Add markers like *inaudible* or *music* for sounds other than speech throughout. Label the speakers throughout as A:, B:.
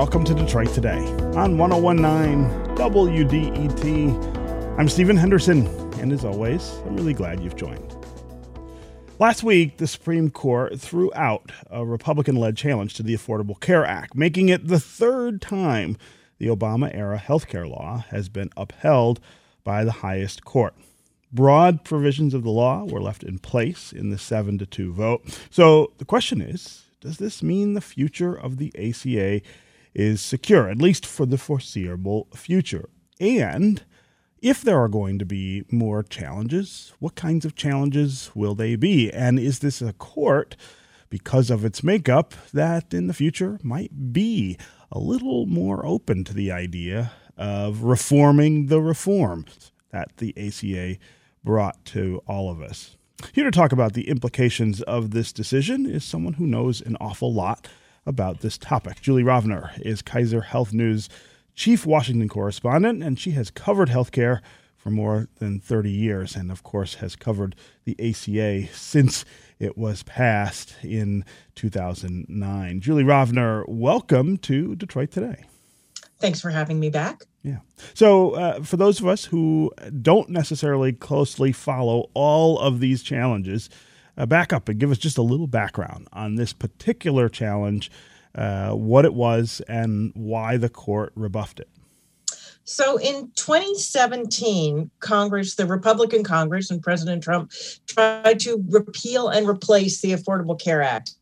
A: welcome to Detroit Today on 1019 WDET. I'm Stephen Henderson, and as always, I'm really glad you've joined. Last week, the Supreme Court threw out a Republican led challenge to the Affordable Care Act, making it the third time the Obama era health care law has been upheld by the highest court. Broad provisions of the law were left in place in the 7 to 2 vote. So the question is does this mean the future of the ACA is secure, at least for the foreseeable future? And if there are going to be more challenges, what kinds of challenges will they be? And is this a court, because of its makeup, that in the future might be a little more open to the idea of reforming the reforms that the ACA brought to all of us? Here to talk about the implications of this decision is someone who knows an awful lot about this topic. Julie Rovner is Kaiser Health News chief Washington correspondent, and she has covered healthcare for more than 30 years, and of course has covered the ACA since it was passed in 2009. Julie Rovner, welcome to Detroit Today.
B: Thanks for having me back.
A: Yeah. So, uh, for those of us who don't necessarily closely follow all of these challenges, uh, back up and give us just a little background on this particular challenge uh, what it was and why the court rebuffed it.
B: So in 2017, Congress, the Republican Congress and President Trump tried to repeal and replace the Affordable Care Act.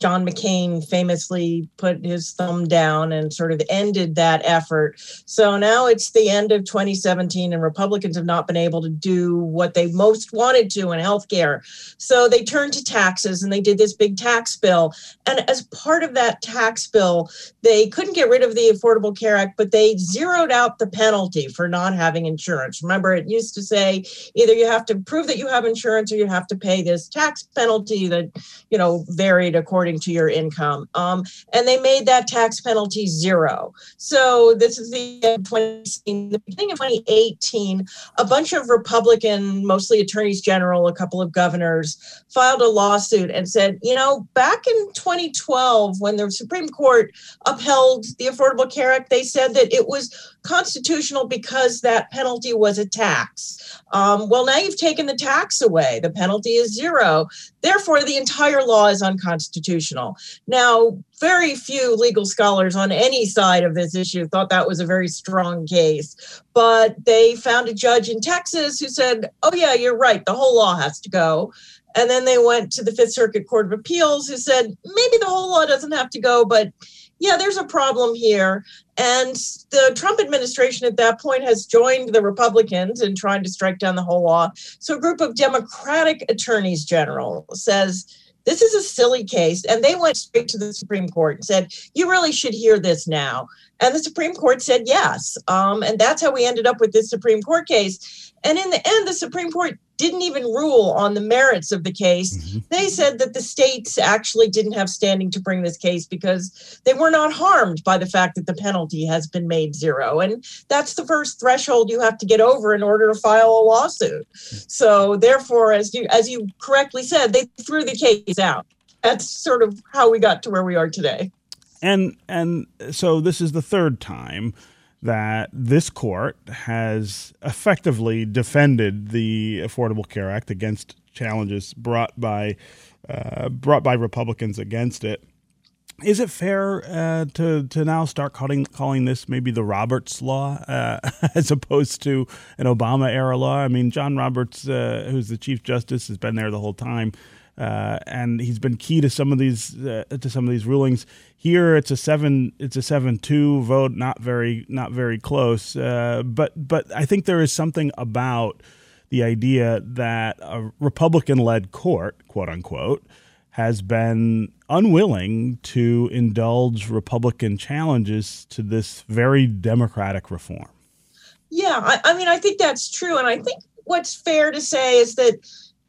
B: John McCain famously put his thumb down and sort of ended that effort. So now it's the end of 2017, and Republicans have not been able to do what they most wanted to in healthcare. So they turned to taxes and they did this big tax bill. And as part of that tax bill, they couldn't get rid of the Affordable Care Act, but they zeroed out the penalty for not having insurance. Remember, it used to say either you have to prove that you have insurance or you have to pay this tax penalty that, you know, varied according according to your income. Um, and they made that tax penalty zero. So this is the, 20, the beginning of 2018. A bunch of Republican, mostly attorneys general, a couple of governors, filed a lawsuit and said, you know, back in 2012, when the Supreme Court upheld the Affordable Care Act, they said that it was constitutional because that penalty was a tax. Um, well, now you've taken the tax away. The penalty is zero. Therefore, the entire law is unconstitutional. Now, very few legal scholars on any side of this issue thought that was a very strong case, but they found a judge in Texas who said, oh, yeah, you're right. The whole law has to go. And then they went to the Fifth Circuit Court of Appeals who said, maybe the whole law doesn't have to go, but yeah, there's a problem here. And the Trump administration at that point has joined the Republicans in trying to strike down the whole law. So a group of Democratic attorneys general says, this is a silly case. And they went straight to the Supreme Court and said, you really should hear this now. And the Supreme Court said yes. Um, and that's how we ended up with this Supreme Court case. And in the end, the Supreme Court didn't even rule on the merits of the case. Mm-hmm. They said that the states actually didn't have standing to bring this case because they were not harmed by the fact that the penalty has been made zero. And that's the first threshold you have to get over in order to file a lawsuit. So therefore, as you as you correctly said, they threw the case out. That's sort of how we got to where we are today.
A: And and so this is the third time that this court has effectively defended the Affordable Care Act against challenges brought by uh, brought by Republicans against it. Is it fair uh, to to now start calling calling this maybe the Roberts law uh, *laughs* as opposed to an Obama era law? I mean, John Roberts, uh, who's the Chief Justice, has been there the whole time. Uh, and he's been key to some of these uh, to some of these rulings. Here, it's a seven it's a seven two vote, not very not very close. Uh, but but I think there is something about the idea that a Republican led court, quote unquote, has been unwilling to indulge Republican challenges to this very democratic reform.
B: Yeah, I, I mean, I think that's true, and I think what's fair to say is that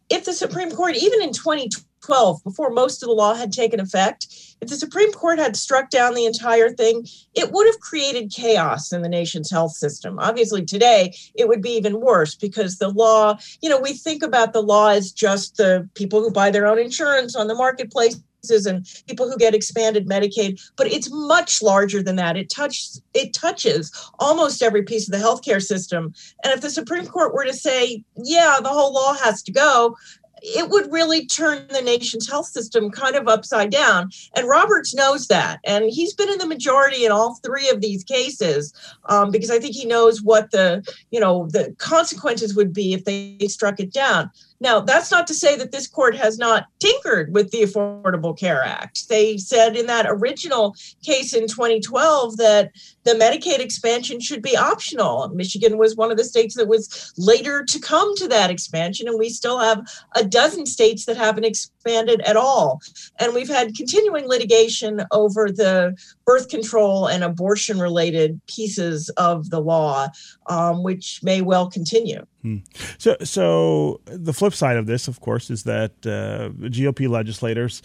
B: if the Supreme Court, even in 2012, before most of the law had taken effect, if the Supreme Court had struck down the entire thing, it would have created chaos in the nation's health system. Obviously, today it would be even worse because the law, you know, we think about the law as just the people who buy their own insurance on the marketplace and people who get expanded Medicaid, but it's much larger than that. It touches it touches almost every piece of the healthcare system. And if the Supreme Court were to say, yeah, the whole law has to go, it would really turn the nation's health system kind of upside down. And Roberts knows that. And he's been in the majority in all three of these cases um, because I think he knows what the, you know, the consequences would be if they struck it down. Now, that's not to say that this court has not tinkered with the Affordable Care Act. They said in that original case in 2012 that the Medicaid expansion should be optional. Michigan was one of the states that was later to come to that expansion, and we still have a dozen states that haven't expanded at all. And we've had continuing litigation over the birth control and abortion related pieces of the law, um, which may well continue.
A: Hmm. So, so the flip side of this, of course, is that uh, GOP legislators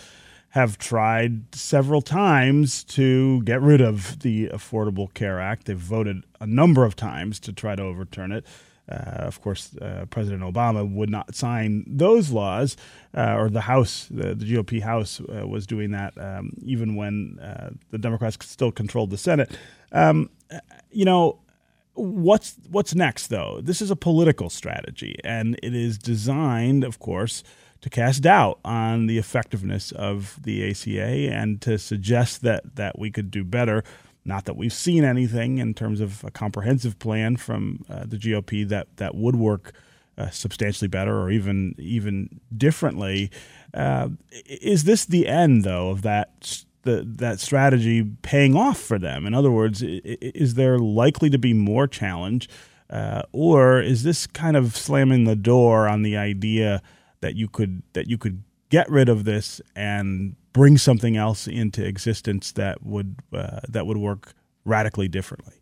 A: have tried several times to get rid of the Affordable Care Act. They've voted a number of times to try to overturn it. Uh, of course, uh, President Obama would not sign those laws, uh, or the House, the, the GOP House, uh, was doing that um, even when uh, the Democrats still controlled the Senate. Um, you know, what's what's next though? This is a political strategy, and it is designed, of course, to cast doubt on the effectiveness of the ACA and to suggest that that we could do better. Not that we've seen anything in terms of a comprehensive plan from uh, the GOP that that would work uh, substantially better or even even differently. Uh, is this the end though of that? The, that strategy paying off for them? In other words, is there likely to be more challenge, uh, or is this kind of slamming the door on the idea that you could that you could get rid of this and bring something else into existence that would uh, that would work radically differently?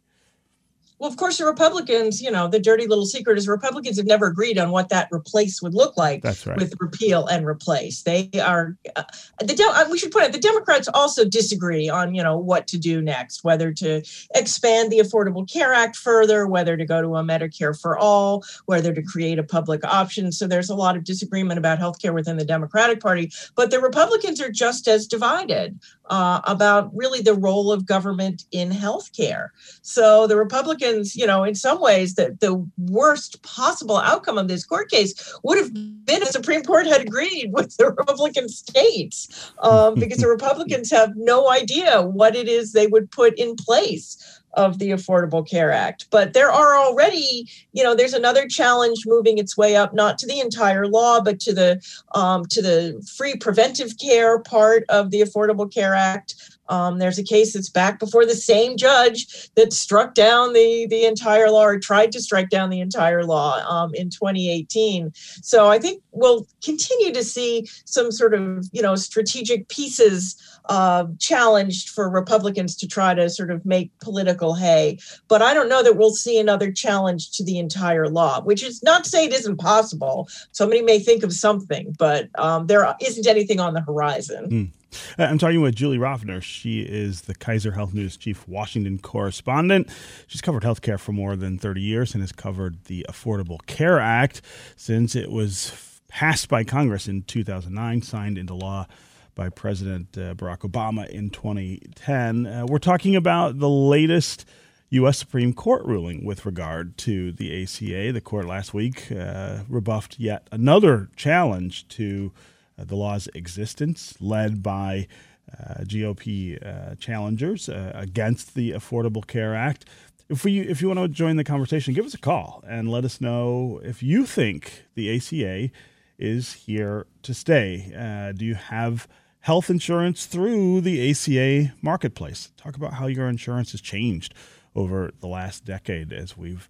B: Well, of course, the Republicans, you know, the dirty little secret is Republicans have never agreed on what that replace would look like
A: That's right.
B: with repeal and replace. They are, uh, the uh, we should point out, the Democrats also disagree on, you know, what to do next, whether to expand the Affordable Care Act further, whether to go to a Medicare for all, whether to create a public option. So there's a lot of disagreement about health care within the Democratic Party, but the Republicans are just as divided uh, about really the role of government in healthcare. So the Republicans, you know, in some ways, the, the worst possible outcome of this court case would have been if the Supreme Court had agreed with the Republican states, um, because the *laughs* Republicans have no idea what it is they would put in place of the Affordable Care Act. But there are already, you know, there's another challenge moving its way up, not to the entire law, but to the um, to the free preventive care part of the Affordable Care Act. Um, there's a case that's back before the same judge that struck down the the entire law or tried to strike down the entire law um, in 2018. So I think we'll continue to see some sort of you know strategic pieces uh, challenged for Republicans to try to sort of make political hay. But I don't know that we'll see another challenge to the entire law, which is not to say it isn't possible. Somebody may think of something, but um, there isn't anything on the horizon.
A: Mm. I'm talking with Julie Rovner. She is the Kaiser Health News chief Washington correspondent. She's covered healthcare for more than 30 years and has covered the Affordable Care Act since it was passed by Congress in 2009, signed into law by President uh, Barack Obama in 2010. Uh, we're talking about the latest U.S. Supreme Court ruling with regard to the ACA. The court last week uh, rebuffed yet another challenge to uh, the law's existence, led by uh, GOP uh, challengers against the Affordable Care Act. If you if you want to join the conversation, give us a call and let us know if you think the ACA is here to stay. do you have health insurance through the ACA marketplace. Talk about how your insurance has changed over the last decade as we've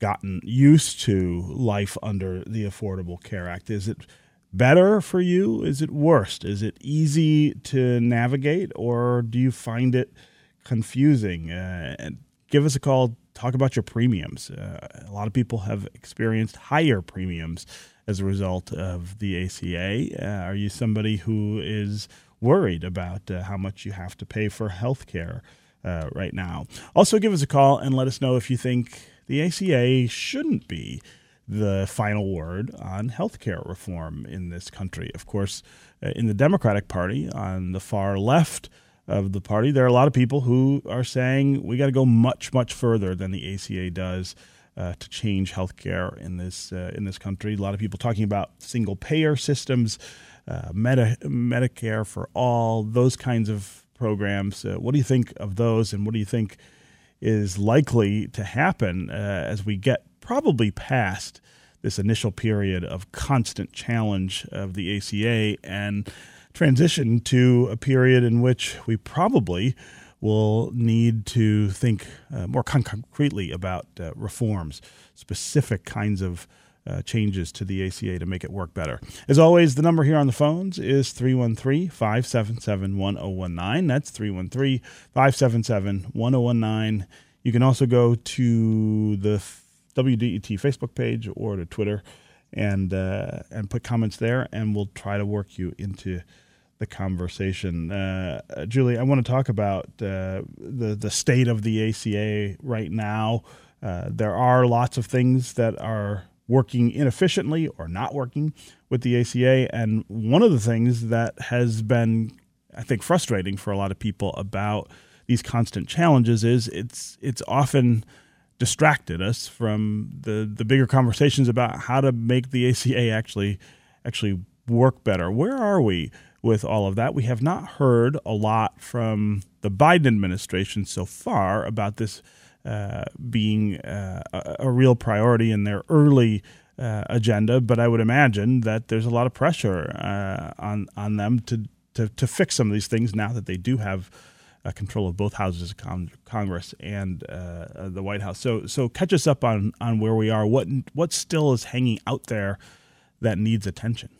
A: gotten used to life under the Affordable Care Act. Is it better for you? Is it worst? Is it easy to navigate or do you find it confusing? Uh, give us a call. Talk about your premiums. Uh, a lot of people have experienced higher premiums as a result of the ACA? Uh, are you somebody who is worried about uh, how much you have to pay for health care uh, right now? Also, give us a call and let us know if you think the ACA shouldn't be the final word on healthcare reform in this country. Of course, uh, in the Democratic Party, on the far left of the party, there are a lot of people who are saying we got to go much, much further than the ACA does. Uh, to change healthcare in this uh, in this country, a lot of people talking about single payer systems, uh, Medi- Medicare for all, those kinds of programs. Uh, what do you think of those, and what do you think is likely to happen uh, as we get probably past this initial period of constant challenge of the ACA and transition to a period in which we probably will need to think uh, more concretely about uh, reforms, specific kinds of uh, changes to the ACA to make it work better. As always, the number here on the phones is 313 577 1019. That's 313 577 1019. You can also go to the WDET Facebook page or to Twitter and uh, and put comments there, and we'll try to work you into the conversation. Uh, Julie, I want to talk about uh, the the state of the ACA right now. Uh, there are lots of things that are working inefficiently or not working with the ACA, and one of the things that has been, I think, frustrating for a lot of people about these constant challenges is it's it's often distracted us from the the bigger conversations about how to make the ACA actually actually work better. Where are we with all of that? We have not heard a lot from the Biden administration so far about this being uh, a, a, real priority in their early uh, agenda, but I would imagine that there's a lot of pressure uh, on on them to, to to fix some of these things now that they do have uh, control of both houses of con- Congress and uh, uh, the White House. So, so catch us up on on where we are. What what still is hanging out there that needs attention?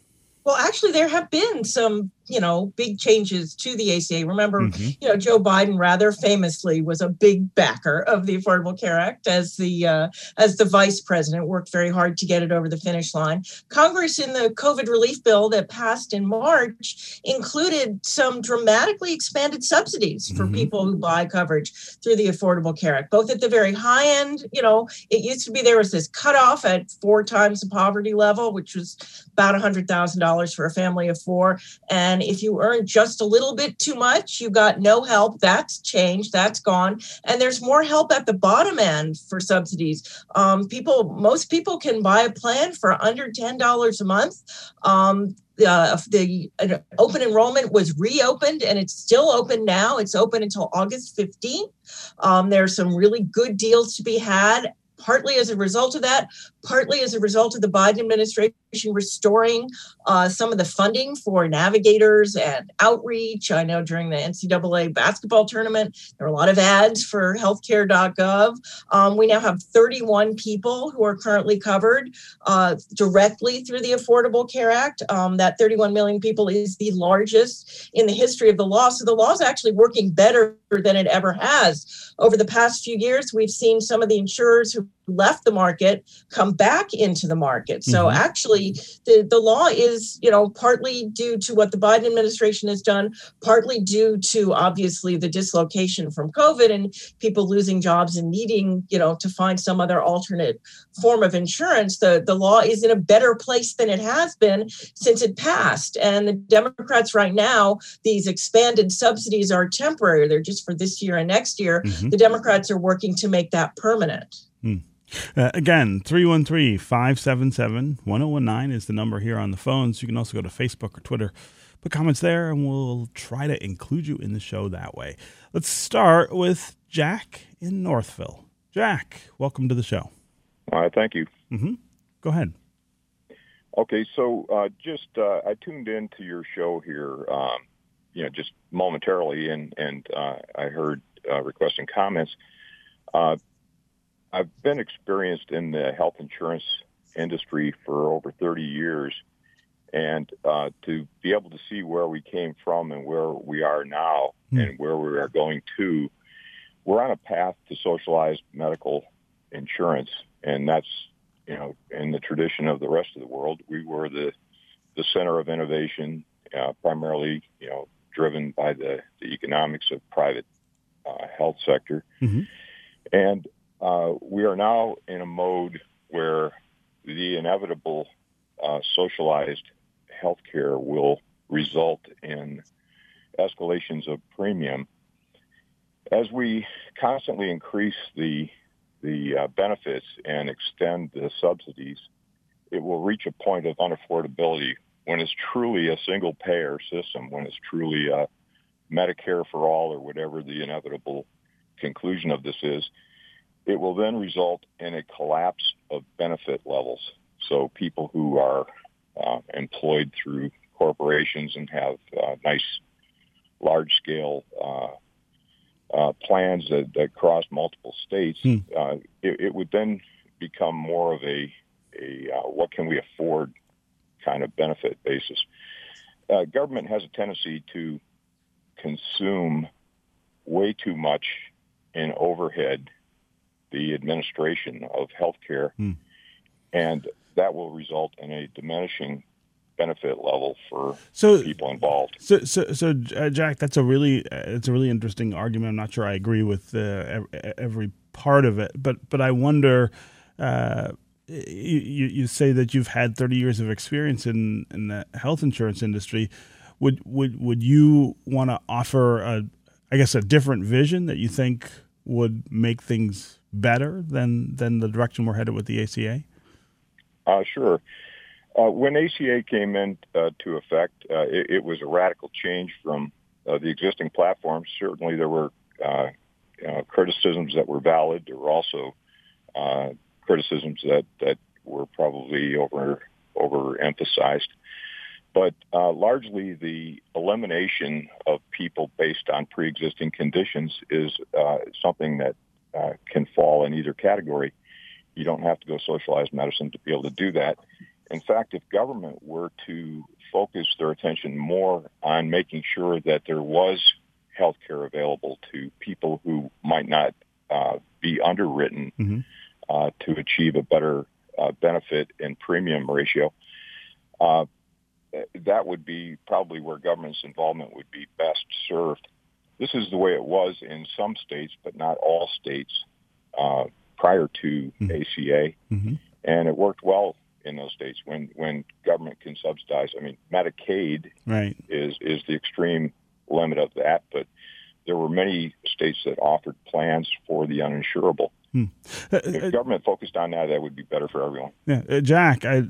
B: Well, actually, there have been some you know big changes to the ACA. Remember, mm-hmm. you know Joe Biden rather famously was a big backer of the Affordable Care Act as the uh, as the vice president worked very hard to get it over the finish line. Congress in the COVID relief bill that passed in March included some dramatically expanded subsidies for mm-hmm. people who buy coverage through the Affordable Care Act, both at the very high end. You know, it used to be there was this cutoff at four times the poverty level, which was about a hundred thousand dollars for a family of four, and and if you earn just a little bit too much, you got no help. That's changed. That's gone. And there's more help at the bottom end for subsidies. Um, people, most people can buy a plan for under $10 a month. Um, uh, the uh, open enrollment was reopened and it's still open now. It's open until August 15th. Um, there are some really good deals to be had partly as a result of that, partly as a result of the Biden administration restoring uh, some of the funding for navigators and outreach. I know during the NCAA basketball tournament, there were a lot of ads for healthcare.gov. Um, we now have 31 people who are currently covered uh, directly through the Affordable Care Act. Um, that 31 million people is the largest in the history of the law. So the law is actually working better than it ever has. Over the past few years, we've seen some of the insurers who left the market come back into the market. So mm-hmm. actually the, the law is, you know, partly due to what the Biden administration has done, partly due to obviously the dislocation from COVID and people losing jobs and needing, you know, to find some other alternate form of insurance. The the law is in a better place than it has been since it passed. And the Democrats right now, these expanded subsidies are temporary. They're just for this year and next year. Mm-hmm. The Democrats are working to make that permanent.
A: Mm. Uh, again, 313 577 1019 is the number here on the phones. You can also go to Facebook or Twitter, put comments there, and we'll try to include you in the show that way. Let's start with Jack in Northville. Jack, welcome to the show.
C: All right, thank you.
A: Mm-hmm. Go ahead.
C: Okay, so uh, just uh, I tuned into your show here, um, you know, just momentarily, and and uh, I heard uh, requests and comments. I've been experienced in the health insurance industry for over 30 years. And uh, to be able to see where we came from and where we are now mm. and where we are going to, we're on a path to socialized medical insurance. And that's, you know, in the tradition of the rest of the world, we were the, the center of innovation, uh, primarily, you know, driven by the, the economics of private uh, health sector. Mm-hmm. And uh, we are now in a mode where the inevitable uh, socialized health care will result in escalations of premium. As we constantly increase the the uh, benefits and extend the subsidies, it will reach a point of unaffordability when it's truly a single payer system, when it's truly a Medicare for all or whatever the inevitable conclusion of this is, it will then result in a collapse of benefit levels. So people who are uh, employed through corporations and have uh, nice large scale uh, uh, plans that, that, cross multiple states, hmm. Uh, it, it, would then become more of a, a uh, what can we afford kind of benefit basis. Uh, government has a tendency to consume way too much in overhead the administration of healthcare, hmm. and that will result in a diminishing benefit level for so, people involved.
A: So, so, so uh, Jack, that's a really uh, it's a really interesting argument. I'm not sure I agree with uh, every part of it, but but I wonder. Uh, you, you say that you've had 30 years of experience in, in the health insurance industry. Would would would you want to offer a, I guess, a different vision that you think would make things better than than the direction we're headed with the ACA?
C: Uh, sure. Uh, when ACA came into uh, effect, uh, it, it, was a radical change from uh, the existing platforms. Certainly, there were uh, criticisms that were valid. There were also criticisms that, that were probably over overemphasized. But largely, the elimination of people based on pre-existing conditions is something that can fall in either category. You don't have to go socialized medicine to be able to do that. In fact, if government were to focus their attention more on making sure that there was health care available to people who might not uh, be underwritten mm-hmm. uh, to achieve a better uh, benefit and premium ratio, uh, that would be probably where government's involvement would be best served. This is the way it was in some states, but not all states uh, prior to mm-hmm. ACA, mm-hmm. and it worked well in those states when when government can subsidize. I mean, Medicaid right. is is the extreme limit of that, but there were many states that offered plans for the uninsurable. Hmm. Uh, if uh, government focused on that, that would be better for everyone.
A: Yeah, uh, Jack, I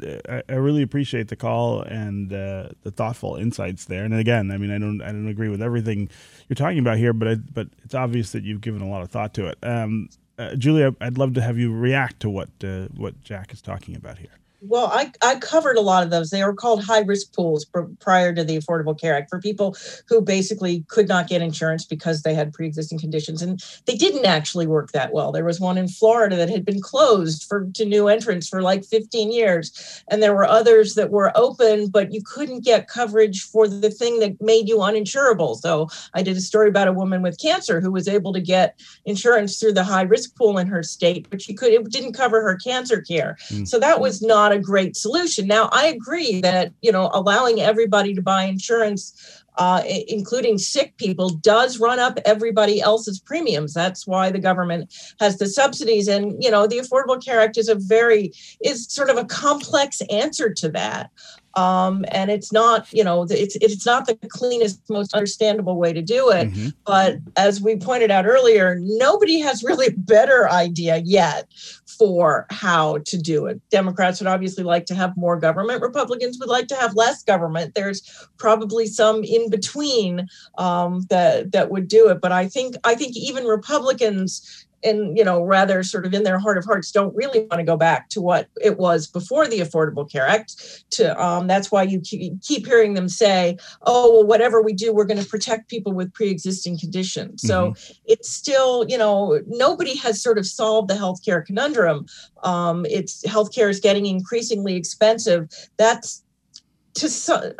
A: I really appreciate the call and uh, the thoughtful insights there. And again, I mean, I don't I don't agree with everything you're talking about here, but I, but it's obvious that you've given a lot of thought to it. Um, uh, Julia, I'd love to have you react to what uh, what Jack is talking about here.
B: Well, I, I covered a lot of those. They were called high risk pools prior to the Affordable Care Act for people who basically could not get insurance because they had pre existing conditions. And they didn't actually work that well. There was one in Florida that had been closed for to new entrants for like 15 years. And there were others that were open, but you couldn't get coverage for the thing that made you uninsurable. So I did a story about a woman with cancer who was able to get insurance through the high risk pool in her state, but she could it didn't cover her cancer care. Mm. So that was not a great solution. Now, I agree that you know allowing everybody to buy insurance uh, including sick people, does run up everybody else's premiums. That's why the government has the subsidies. And, you know, the Affordable Care Act is a very, is sort of a complex answer to that. Um, and it's not, you know, it's it's not the cleanest, most understandable way to do it. Mm-hmm. But as we pointed out earlier, nobody has really a better idea yet for how to do it. Democrats would obviously like to have more government. Republicans would like to have less government. There's probably some in between um, that that would do it. But I think I think even Republicans and you know rather sort of in their heart of hearts don't really want to go back to what it was before the affordable care act to um, that's why you keep hearing them say oh well whatever we do we're going to protect people with pre-existing conditions. So mm-hmm. it's still you know nobody has sort of solved the healthcare conundrum. Um, it's healthcare is getting increasingly expensive. That's to some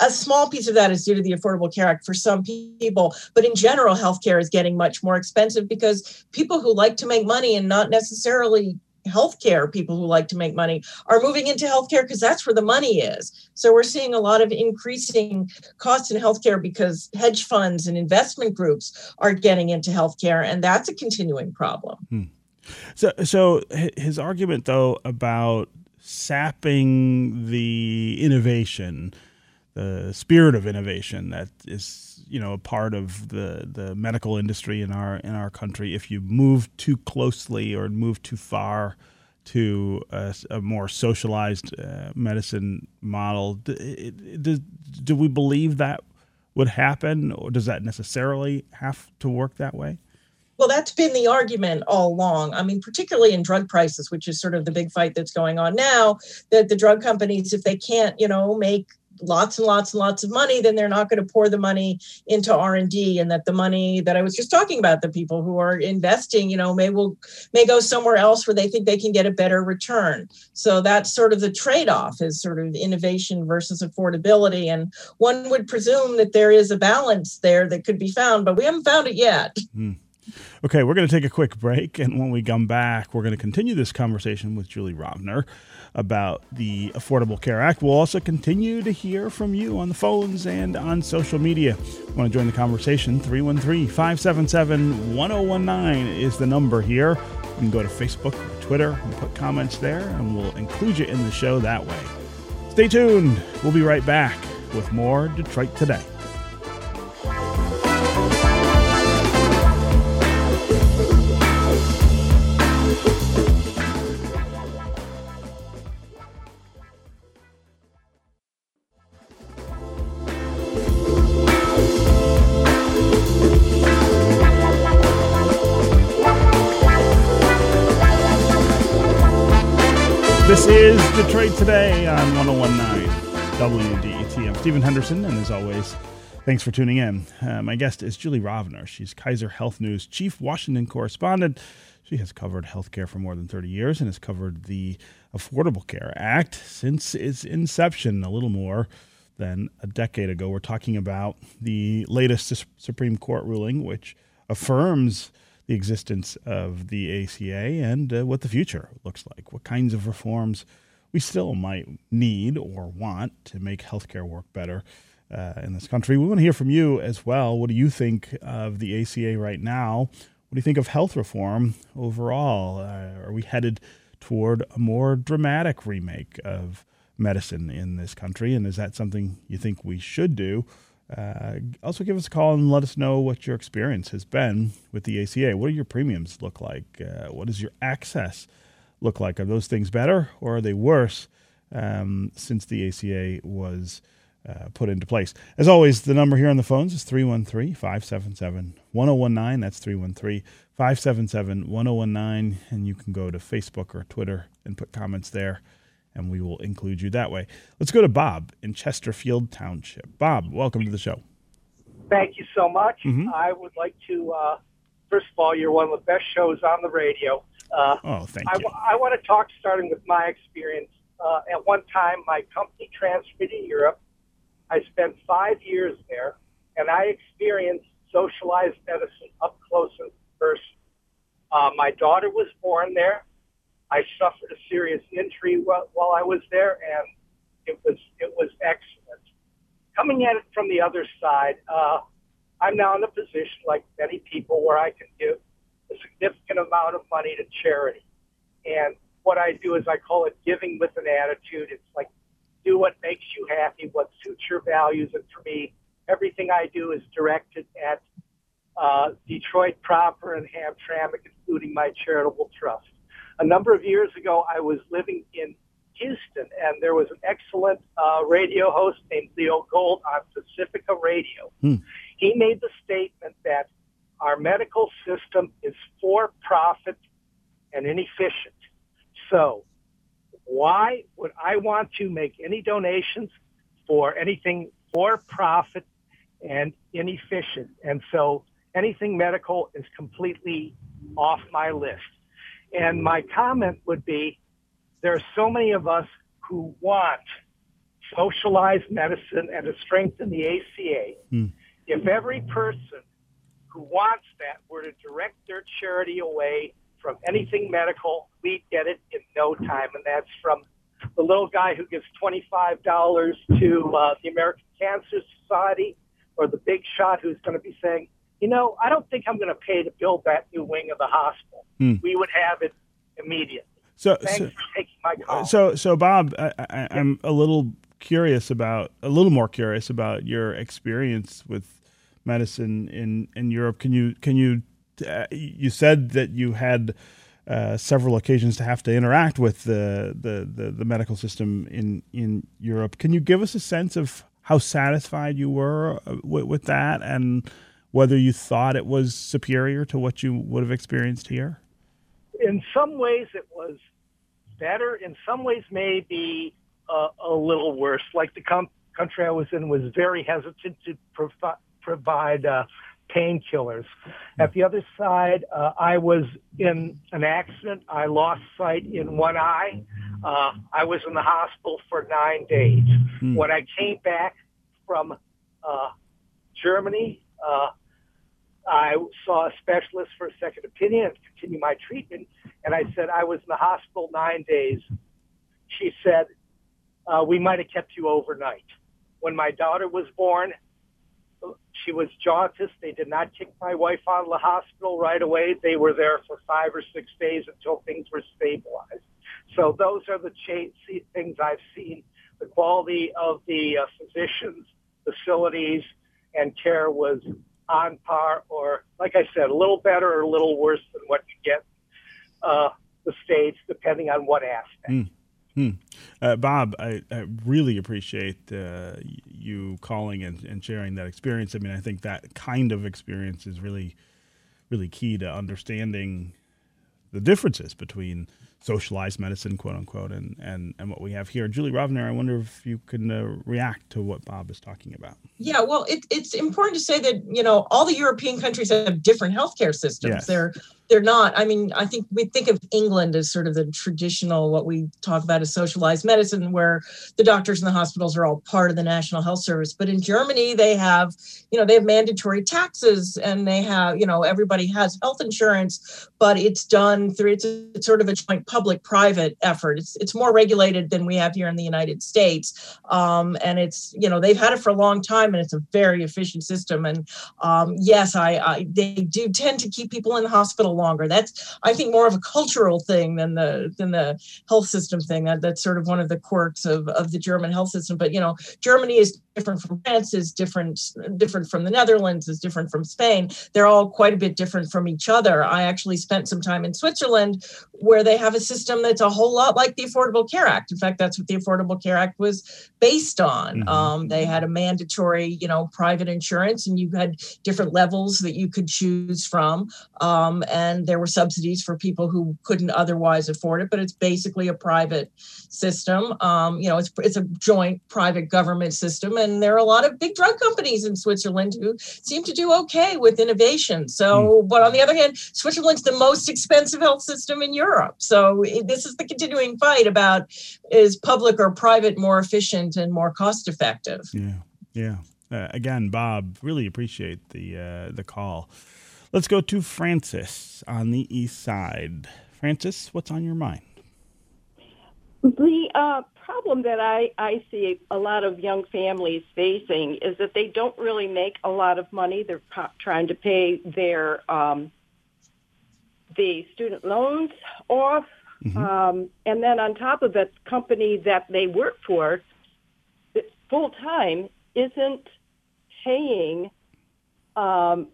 B: a small piece of that is due to the Affordable Care Act for some people, but in general, healthcare is getting much more expensive because people who like to make money and not necessarily healthcare people who like to make money are moving into healthcare because that's where the money is. So we're seeing a lot of increasing costs in healthcare because hedge funds and investment groups are getting into healthcare, and that's a continuing problem. Hmm.
A: So, so his argument though about sapping the innovation, the spirit of innovation that is you know a part of the the medical industry in our in our country. If you move too closely or move too far to a, a more socialized uh, medicine model, do, do, do we believe that would happen, or does that necessarily have to work that way?
B: Well, that's been the argument all along. I mean, particularly in drug prices, which is sort of the big fight that's going on now, that the drug companies, if they can't, you know, make lots and lots and lots of money then they're not going to pour the money into r&d and that the money that i was just talking about the people who are investing you know may will may go somewhere else where they think they can get a better return so that's sort of the trade-off is sort of innovation versus affordability and one would presume that there is a balance there that could be found but we haven't found it yet mm.
A: Okay, we're going to take a quick break. And when we come back, we're going to continue this conversation with Julie Rovner about the Affordable Care Act. We'll also continue to hear from you on the phones and on social media. Want to join the conversation? 313 577 1019 is the number here. You can go to Facebook or Twitter and put comments there, and we'll include you in the show that way. Stay tuned. We'll be right back with more Detroit Today. Detroit Today on 1019 WDET. I'm Stephen Henderson, and as always, thanks for tuning in. Uh, my guest is Julie Rovner. She's Kaiser Health News Chief Washington Correspondent. She has covered healthcare for more than 30 years and has covered the Affordable Care Act since its inception, a little more than a decade ago. We're talking about the latest Supreme Court ruling, which affirms the existence of the ACA and uh, what the future looks like, what kinds of reforms we still might need or want to make healthcare work better uh, in this country. We want to hear from you as well. What do you think of the ACA right now? What do you think of health reform overall? Uh, are we headed toward a more dramatic remake of medicine in this country? And is that something you think we should do? Uh, also, give us a call and let us know what your experience has been with the ACA. What do your premiums look like? Uh, what does your access look like? Are those things better or are they worse um, since the ACA was uh, put into place? As always, the number here on the phones is 313 577 1019. That's 313 577 1019. And you can go to Facebook or Twitter and put comments there and we will include you that way. Let's go to Bob in Chesterfield Township. Bob, welcome to the show.
D: Thank you so much. Mm-hmm. I would like to, uh, first of all, you're one of the best shows on the radio.
A: Uh, oh, thank
D: you. I, I want to talk starting with my experience. Uh, at one time, my company transferred to Europe. I spent five years there, and I experienced socialized medicine up close and personal. Uh, my daughter was born there. I suffered a serious injury while, while I was there, and it was it was excellent. Coming at it from the other side, uh, I'm now in a position, like many people, where I can give a significant amount of money to charity. And what I do is I call it giving with an attitude. It's like do what makes you happy, what suits your values. And for me, everything I do is directed at uh, Detroit proper and Hamtramck, including my charitable trust a number of years ago, I was living in Houston, and there was an excellent uh, radio host named Leo Gold on Pacifica Radio. Hmm. He made the statement that our medical system is for profit and inefficient. So, why would I want to make any donations for anything for profit and inefficient? And so, anything medical is completely off my list. And my comment would be there are so many of us who want socialized medicine and to strengthen the ACA. Mm. If every person who wants that were to direct their charity away from anything medical, we'd get it in no time. And that's from the little guy who gives $25 to uh, the American Cancer Society or the big shot who's going to be saying, you know, I don't think I'm going to pay to build that new wing of the hospital.
A: Hmm.
D: We would have it immediately.
A: So,
D: Thanks
A: so,
D: for taking my call.
A: so, so Bob, I, I, I'm a little curious about, a little more curious about your experience with medicine in, in Europe. Can you, can you, uh, you said that you had uh, several occasions to have to interact with the, the, the, the medical system in, in Europe. Can you give us a sense of how satisfied you were uh, with, with that and whether you thought it was superior to what you would have experienced here?
D: in some ways it was better. In some ways, maybe uh, a little worse. Like the com- country I was in was very hesitant to provi- provide uh, painkillers. At the other side, uh, I was in an accident. I lost sight in one eye. Uh, I was in the hospital for nine days.
A: Hmm.
D: When I came back from uh, Germany, uh, I saw a specialist for a second opinion and continue my treatment. And I said, I was in the hospital nine days. She said, uh, we might have kept you overnight. When my daughter was born, she was jaundiced. They did not kick my wife out of the hospital right away. They were there for five or six days until things were stabilized. So those are the cha- things I've seen. The quality of the uh, physicians, facilities, and care was on par, or like I said, a little better or a little worse than what you get uh, the states, depending on what aspect.
A: Mm. Uh, Bob, I, I, really appreciate uh, you calling and, and, sharing that experience. I mean, I think that kind of experience is really, really key to understanding the differences between socialized medicine, quote unquote, and, and, and what we have here. Julie Rovner, I wonder if you can uh, react to what Bob is talking about.
B: Yeah, well, it, it's important to say that, you know, all the European countries have different healthcare systems.
A: Yes.
B: They're they're not. I mean, I think we think of England as sort of the traditional, what we talk about as socialized medicine, where the doctors and the hospitals are all part of the National Health Service. But in Germany, they have, you know, they have mandatory taxes and they have, you know, everybody has health insurance, but it's done through, it's, a, it's sort of a joint public private effort. It's, it's more regulated than we have here in the United States. Um, and it's, you know, they've had it for a long time and it's a very efficient system. And um, yes, I, I, they do tend to keep people in the hospital longer. That's I think more of a cultural thing than the than the health system thing. That, that's sort of one of the quirks of, of the German health system. But you know, Germany is different from France, is different different from the Netherlands, is different from Spain. They're all quite a bit different from each other. I actually spent some time in Switzerland where they have a system that's a whole lot like the Affordable Care Act. In fact, that's what the Affordable Care Act was based on.
A: Mhm.
B: Um, they had a mandatory, you know, private insurance, and you had different levels that you could choose from. Um, and there were subsidies for people who couldn't otherwise afford it, but it's basically a private system. Um, you know, it's it's a joint private government system, and there are a lot of big drug companies in Switzerland who seem to do okay with innovation. So, but on the other hand, Switzerland's the most expensive health system in Europe. So this is the continuing fight about is public or private more efficient and more cost effective.
A: Yeah, yeah. Uh, again, Bob, really appreciate the uh, the call. Let's go to Francis on the east side. Francis, what's on your mind?
E: The uh, problem that I, I see a lot of young families facing is that they don't really make a lot of money. They're po- trying to pay their um, the student loans off,
A: Mhm.
E: um, and then on top of it, the company that they work for full time isn't paying um,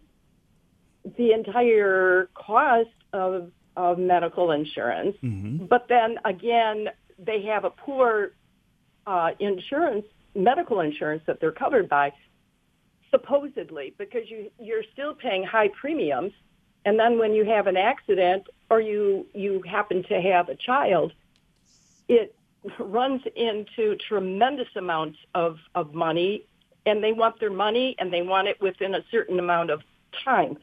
E: the entire cost of of medical insurance.
A: Mm-hmm.
E: But then again, they have a poor uh, insurance, medical insurance that they're covered by, supposedly, because you you're still paying high premiums, and then when you have an accident or you you happen to have a child, it runs into tremendous amounts of of money, and they want their money and they want it within a certain amount of time.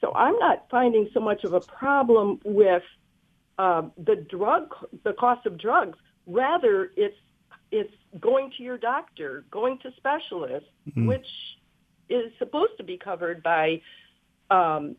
E: So I'm not finding so much of a problem with uh, the drug, the cost of drugs. Rather, it's it's going to your doctor, going to specialists,
A: Mhm.
E: which is supposed to be covered by um,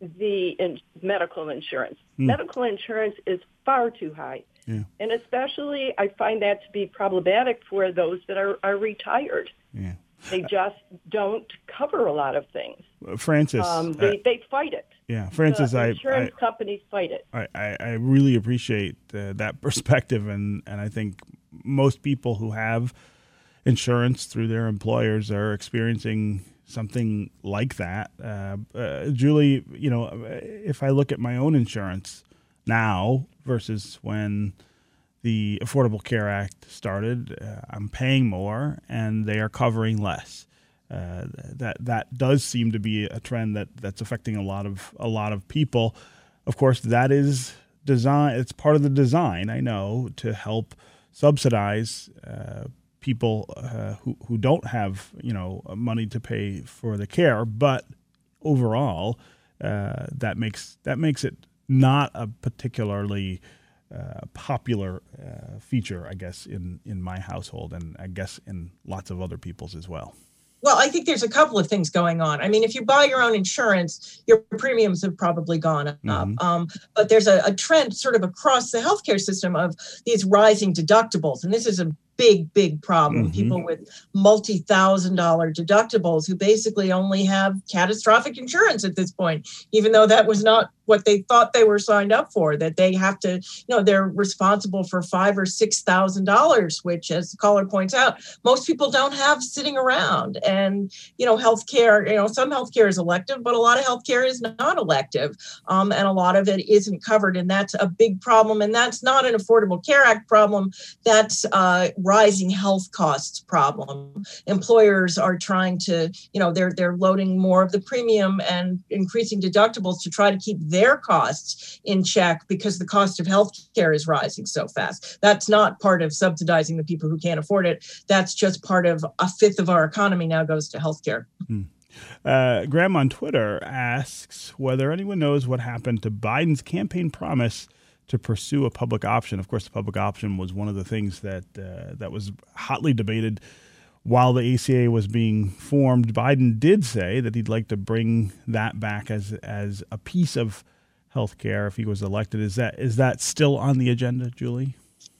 E: the in- medical insurance.
A: Mm.
E: Medical insurance is far too high.
A: Yeah.
E: And especially, I find that to be problematic for those that are, are retired.
A: Yeah,
E: They just don't cover a lot of things.
A: Francis,
E: um, they,
A: uh,
E: they fight it.
A: Yeah, Francis,
E: the
A: I,
E: insurance
A: I,
E: companies fight it.
A: I, I, I really appreciate uh, that *laughs* perspective, and, and I think most people who have insurance through their employers are experiencing something like that. Uh, uh, Julie, you know, if I look at my own insurance now versus when the Affordable Care Act started, uh, I'm paying more and they are covering less. Uh, that that does seem to be a trend that, that's affecting a lot of a lot of people. Of course, that is design. It's part of the design. I know to help subsidize uh, people uh, who who don't have you know money to pay for the care, but overall, uh, that makes that makes it not a particularly uh, popular uh, feature, I guess, in in my household, and I guess in lots of other people's as well.
B: Well, I think there's a couple of things going on. I mean, if you buy your own insurance, your premiums have probably gone up. Mm-hmm. Um, but there's a, a, trend sort of across the healthcare system of these rising deductibles. And this is a big, big problem. Mm-hmm. People with multi thousand dollar deductibles who basically only have catastrophic insurance at this point, even though that was not what they thought they were signed up for, that they have to, you know, they're responsible for five or six thousand dollars, which as the caller points out, most people don't have sitting around. And, you know, healthcare, you know, some healthcare is elective, but a lot of healthcare is not elective. Um, and a lot of it isn't covered. And that's a big problem. And that's not an Affordable Care Act problem. That's uh, rising health costs problem. Employers are trying to, you know, they're they're loading more of the premium and increasing deductibles to try to keep their costs in check because the cost of health care is rising so fast. That's not part of subsidizing the people who can't afford it. That's just part of a fifth of our economy now goes to health care.
A: Hmm. Uh, Graham on Twitter asks whether anyone knows what happened to Biden's campaign promise to pursue a public option. Of course, the public option was one of the things that uh, that was hotly debated while the ACA was being formed. Biden did say that he'd like to bring that back as as a piece of health care if he was elected. Is that is that still on the agenda, Julie?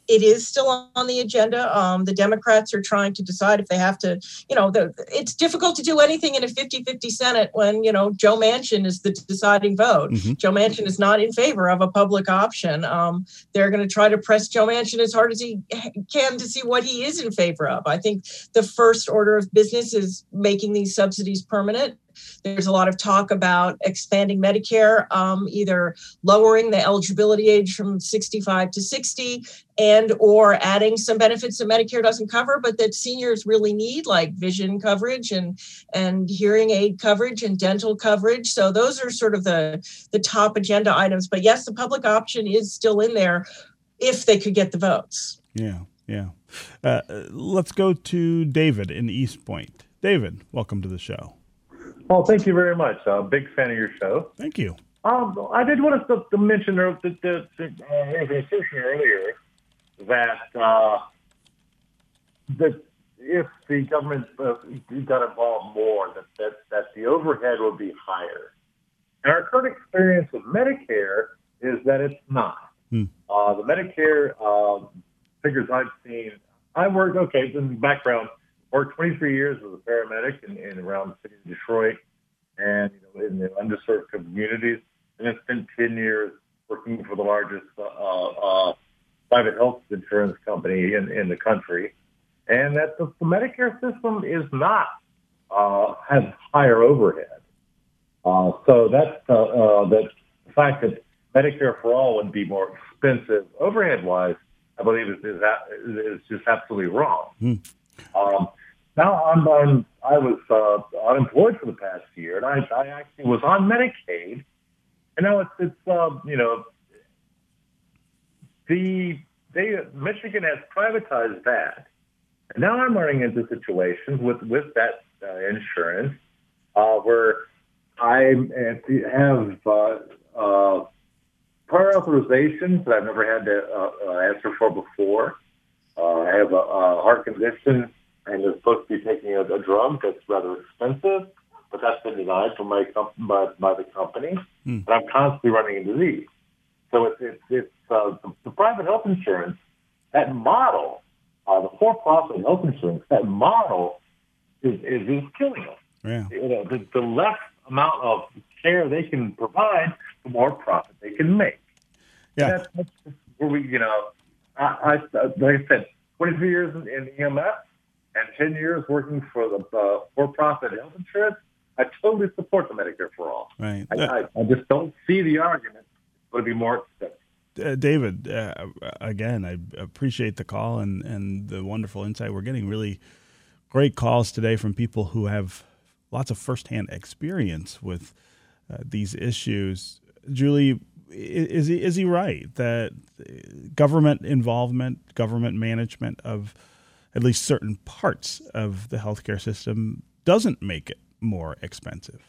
B: It is still on the agenda. Um, the Democrats are trying to decide if they have to, you know, the, it's difficult to do anything in a 50 50 Senate when, you know, Joe Manchin is the deciding vote. Mm-hmm. Joe Manchin is not in favor of a public option. Um, they're going to try to press Joe Manchin as hard as he can to see what he is in favor of. I think the first order of business is making these subsidies permanent there's a lot of talk about expanding Medicare, um, either lowering the eligibility age from 65 to 60 and or adding some benefits that Medicare doesn't cover, but that seniors really need, like vision coverage and and hearing aid coverage and dental coverage. So those are sort of the the top agenda items. But yes, the public option is still in there if they could get the votes.
A: Yeah, yeah. Uh, let's go to David in East Point. David, welcome to the show.
F: Well, thank you very much. A big fan of your show.
A: Thank you.
F: Um, I did want to, to mention the, the, the, uh, assertion earlier that uh, that if the government uh, got involved more, that, that that the overhead would be higher. And our current experience with Medicare is that it's not. Hmm. Uh, the Medicare uh, figures I've seen, I worked okay. In background, worked 23 years as a paramedic in, in around the city of Detroit and you know, in the underserved communities. And then spent 10 years working for the largest uh, uh, private health insurance company in, in the country. And that the, the Medicare system is not, uh, has higher overhead. Uh, so that's, uh, uh, that the fact that Medicare for all would be more expensive overhead wise, I believe is, is, is just absolutely wrong. Hmm. Um, now I'm on, I was uh, unemployed for the past year, and I, I actually was on Medicaid, and now it's, it's uh, you know, the they Michigan has privatized that, and now I'm running into situations with with that uh, insurance uh, where I have uh, uh, prior authorizations that I've never had to uh, uh, answer for before. Uh, I have a, a heart condition and is supposed to be taking a, a drug that's rather expensive, but that's been denied from my, by, by the company, mm. and I'm constantly running into these. So it's it's, it's uh, the, the private health insurance that model, uh, the for-profit health insurance that model is, is, is killing us.
A: Yeah.
F: You know, the, the less amount of care they can provide, the more profit they can make.
A: Yeah.
F: That's, that's where we, you know, I, I like I said, 23 years in, in EMS and 10 years working for the uh, for-profit health insurance. I totally support the Medicare for all.
A: Right.
F: I, I, I just don't see the argument. Going to be more expensive.
A: Uh, David, uh, again, I appreciate the call and, and the wonderful insight. We're getting really great calls today from people who have lots of firsthand experience with uh, these issues. Julie, is he is he right that government involvement, government management of at least certain parts of the healthcare system doesn't make it more expensive?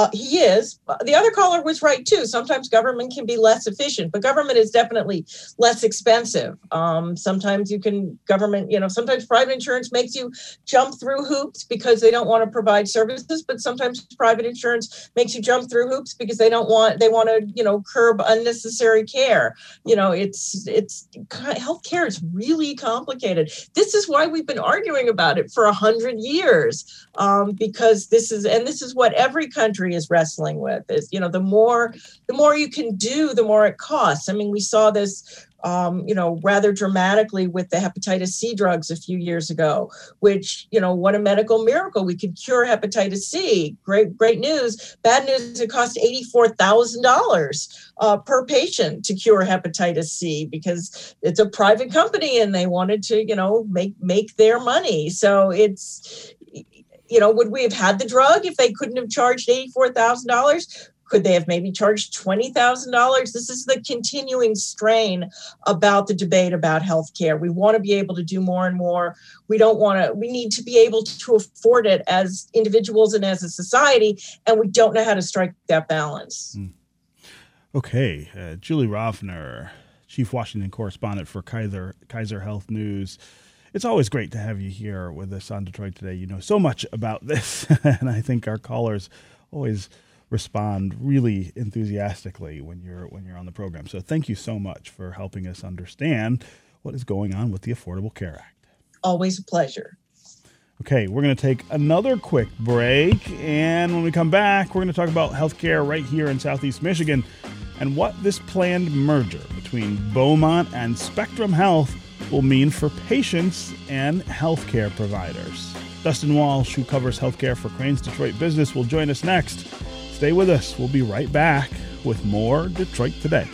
B: Uh, he is. The other caller was right too. Sometimes government can be less efficient, but government is definitely less expensive. Um, sometimes you can government, you know, sometimes private insurance makes you jump through hoops because they don't want to provide services, but sometimes private insurance makes you jump through hoops because they don't want they want to, you know, curb unnecessary care. You know, it's it's healthcare is really complicated. This is why we've been arguing about it for a hundred years um, because this is and this is what every country is wrestling with is you know the more the more you can do the more it costs. I mean we saw this um, you know rather dramatically with the hepatitis c drugs a few years ago which you know what a medical miracle. We could cure hepatitis c. Great great news. Bad news it cost $84000 uh, per patient to cure hepatitis c because it's a private company and they wanted to you know make make their money. So it's you know, would we have had the drug if they couldn't have charged $84,000? Could they have maybe charged $20,000? This is the continuing strain about the debate about healthcare. We want to be able to do more and more. We don't want to, we need to be able to afford it as individuals and as a society, and we don't know how to strike that balance.
A: Mm. Okay. Uh, Julie Rovner, Chief Washington Correspondent for Kaiser, Kaiser Health News it's always great to have you here with us on Detroit Today. You know so much about *laughs* this, and I think our callers always respond really enthusiastically when you're when you're on the program. So thank you so much for helping us understand what is going on with the Affordable Care Act.
B: Always a pleasure.
A: Okay, we're going to take another quick break, and when we come back, we're going to talk about healthcare right here in Southeast Michigan and what this planned merger between Beaumont and Spectrum Health will mean for patients and healthcare providers. Dustin Walsh, who covers healthcare for Crain's Detroit Business, will join us next. Stay with us. We'll be right back with more Detroit Today.